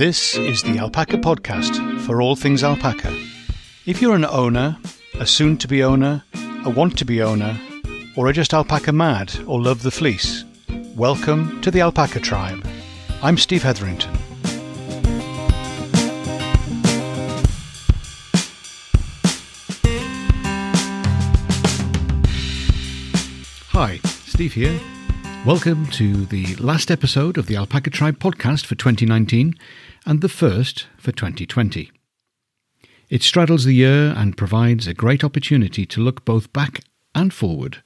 This is the Alpaca Podcast for all things alpaca. If you're an owner, a soon to be owner, a want to be owner, or are just alpaca mad or love the fleece, welcome to the Alpaca Tribe. I'm Steve Hetherington. Hi, Steve here. Welcome to the last episode of the Alpaca Tribe podcast for 2019 and the first for 2020. It straddles the year and provides a great opportunity to look both back and forward.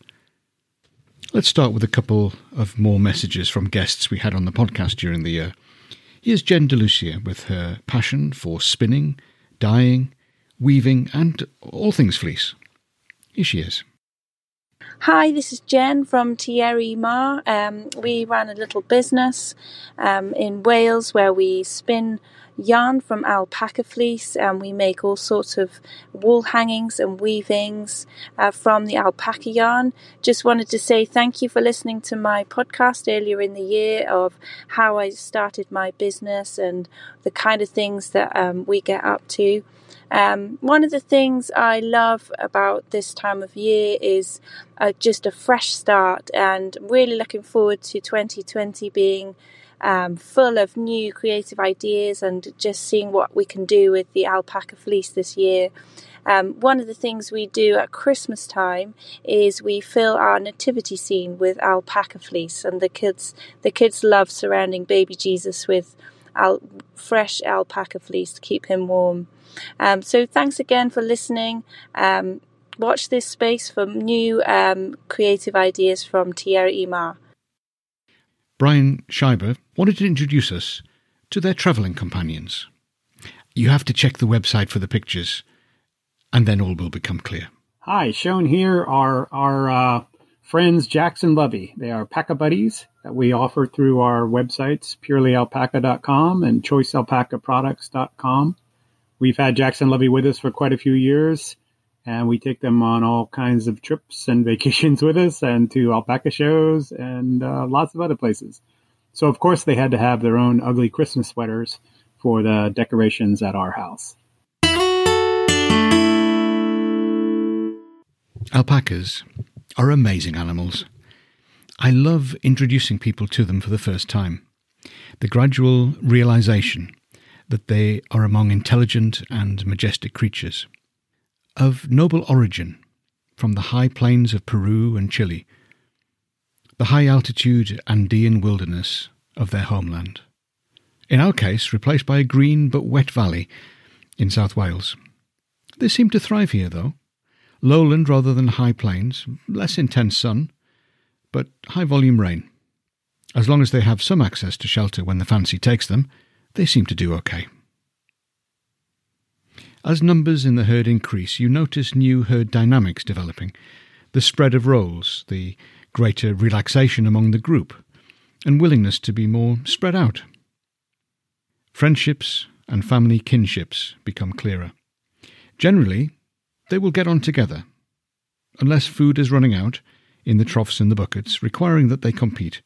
Let's start with a couple of more messages from guests we had on the podcast during the year. Here's Jen DeLucia with her passion for spinning, dyeing, weaving, and all things fleece. Here she is. Hi, this is Jen from Tierra y Mar. Um, we run a little business um, in Wales where we spin yarn from alpaca fleece and we make all sorts of wall hangings and weavings uh, from the alpaca yarn. Just wanted to say thank you for listening to my podcast earlier in the year of how I started my business and the kind of things that um, we get up to. Um, one of the things I love about this time of year is uh, just a fresh start, and really looking forward to 2020 being um, full of new creative ideas and just seeing what we can do with the alpaca fleece this year. Um, one of the things we do at Christmas time is we fill our nativity scene with alpaca fleece, and the kids the kids love surrounding baby Jesus with al- fresh alpaca fleece to keep him warm. Um, so thanks again for listening. Um, watch this space for new um, creative ideas from Tierra y Mar. Brian Schieber wanted to introduce us to their travelling companions. You have to check the website for the pictures, and then all will become clear. Hi, shown here are our friends Jax and Lovey. They are Paca Buddies that we offer through our websites, purelyalpaca.com and choicealpacaproducts.com. We've had Jax and Lovey with us for quite a few years and we take them on all kinds of trips and vacations with us and to alpaca shows and uh, lots of other places. So, of course, they had to have their own ugly Christmas sweaters for the decorations at our house. Alpacas are amazing animals. I love introducing people to them for the first time. The gradual realization that they are among intelligent and majestic creatures of noble origin from the high plains of Peru and Chile, the high altitude Andean wilderness of their homeland. In our case, replaced by a green but wet valley in South Wales. They seem to thrive here, though. Lowland rather than high plains, less intense sun, but high volume rain. As long as they have some access to shelter when the fancy takes them, they seem to do okay. As numbers in the herd increase, you notice new herd dynamics developing the spread of roles, the greater relaxation among the group, and willingness to be more spread out. Friendships and family kinships become clearer. Generally, they will get on together, unless food is running out in the troughs and the buckets, requiring that they compete.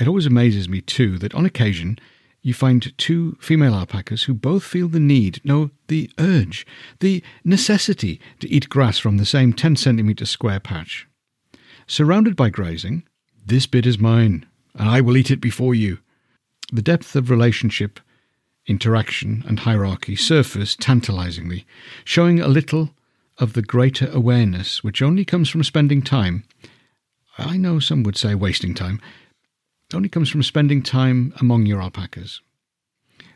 It always amazes me, too, that on occasion you find two female alpacas who both feel the need, no, the urge, the necessity to eat grass from the same 10 centimetre square patch. Surrounded by grazing, this bit is mine, and I will eat it before you. The depth of relationship, interaction, and hierarchy surface tantalizingly, showing a little of the greater awareness which only comes from spending time. I know some would say wasting time, only comes from spending time among your alpacas.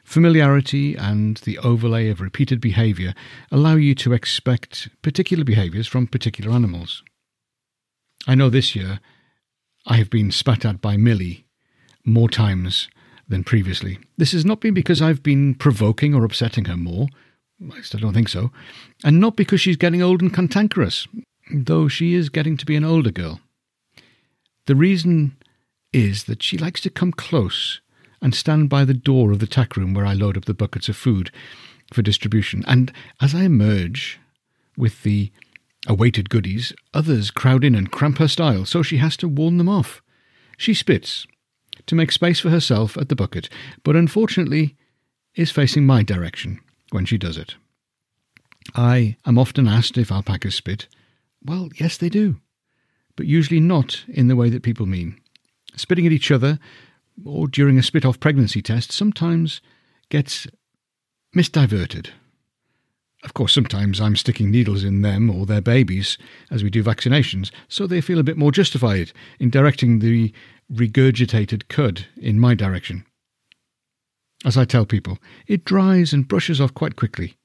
Familiarity and the overlay of repeated behaviour allow you to expect particular behaviours from particular animals. I know this year I have been spat at by Millie more times than previously. This has not been because I've been provoking or upsetting her more, I still don't think so, and not because she's getting old and cantankerous, though she is getting to be an older girl. The reason is that she likes to come close and stand by the door of the tack room where I load up the buckets of food for distribution. And as I emerge with the awaited goodies, others crowd in and cramp her style, so she has to warn them off. She spits, to make space for herself at the bucket, but unfortunately is facing my direction when she does it. I am often asked if alpacas spit. Well, yes, they do, but usually not in the way that people mean. Spitting at each other, or during a spit off pregnancy test, sometimes gets misdiverted. Of course, sometimes I'm sticking needles in them or their babies as we do vaccinations, so they feel a bit more justified in directing the regurgitated cud in my direction. As I tell people, it dries and brushes off quite quickly.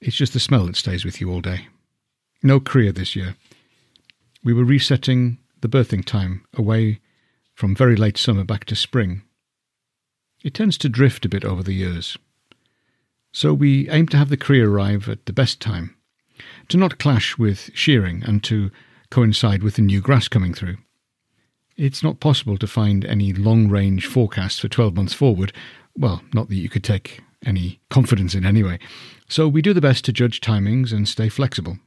It's just the smell that stays with you all day. No cria this year. We were resetting the birthing time away from very late summer back to spring. It tends to drift a bit over the years. So we aim to have the cria arrive at the best time, to not clash with shearing and to coincide with the new grass coming through. It's not possible to find any long range forecast for 12 months forward. Well, not that you could take any confidence in anyway. So we do the best to judge timings and stay flexible.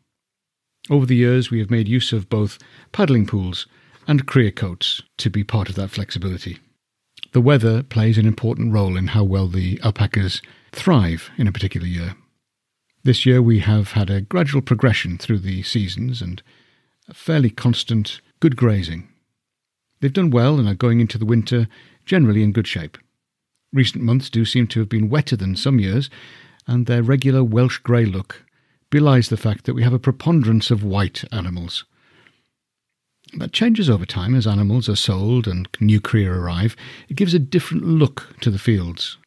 Over the years, we have made use of both paddling pools and cria coats to be part of that flexibility. The weather plays an important role in how well the alpacas thrive in a particular year. This year we have had a gradual progression through the seasons and fairly constant good grazing. They've done well and are going into the winter generally in good shape. Recent months do seem to have been wetter than some years, and their regular Welsh grey look belies the fact that we have a preponderance of white animals. That changes over time as animals are sold and new cria arrive. It gives a different look to the fields.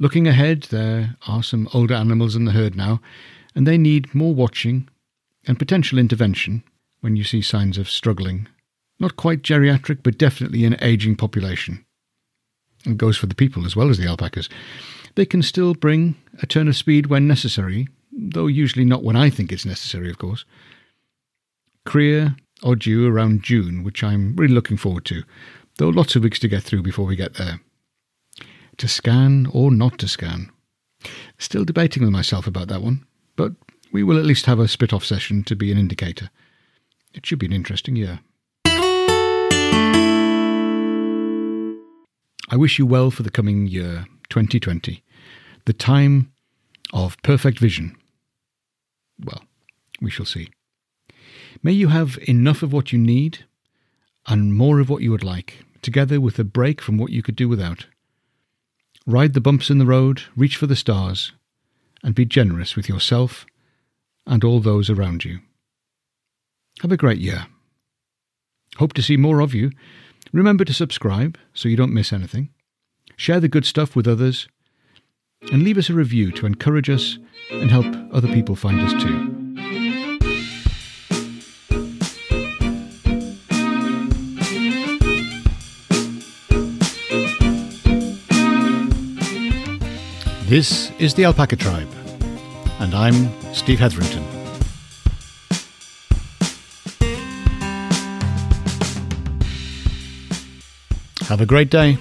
Looking ahead, there are some older animals in the herd now, and they need more watching and potential intervention when you see signs of struggling. Not quite geriatric, but definitely an aging population. It goes for the people as well as the alpacas. They can still bring a turn of speed when necessary, though usually not when I think it's necessary, of course. Cria or due around June, which I'm really looking forward to, though lots of weeks to get through before we get there. To scan or not to scan? Still debating with myself about that one, but we will at least have a spit off session to be an indicator. It should be an interesting year. I wish you well for the coming year, 2020, the time of perfect vision. Well, we shall see. May you have enough of what you need and more of what you would like, together with a break from what you could do without. Ride the bumps in the road, reach for the stars, and be generous with yourself and all those around you. Have a great year. Hope to see more of you. Remember to subscribe so you don't miss anything. Share the good stuff with others. And leave us a review to encourage us and help other people find us too. This is the Alpaca Tribe, and I'm Steve Hetherington. Have a great day.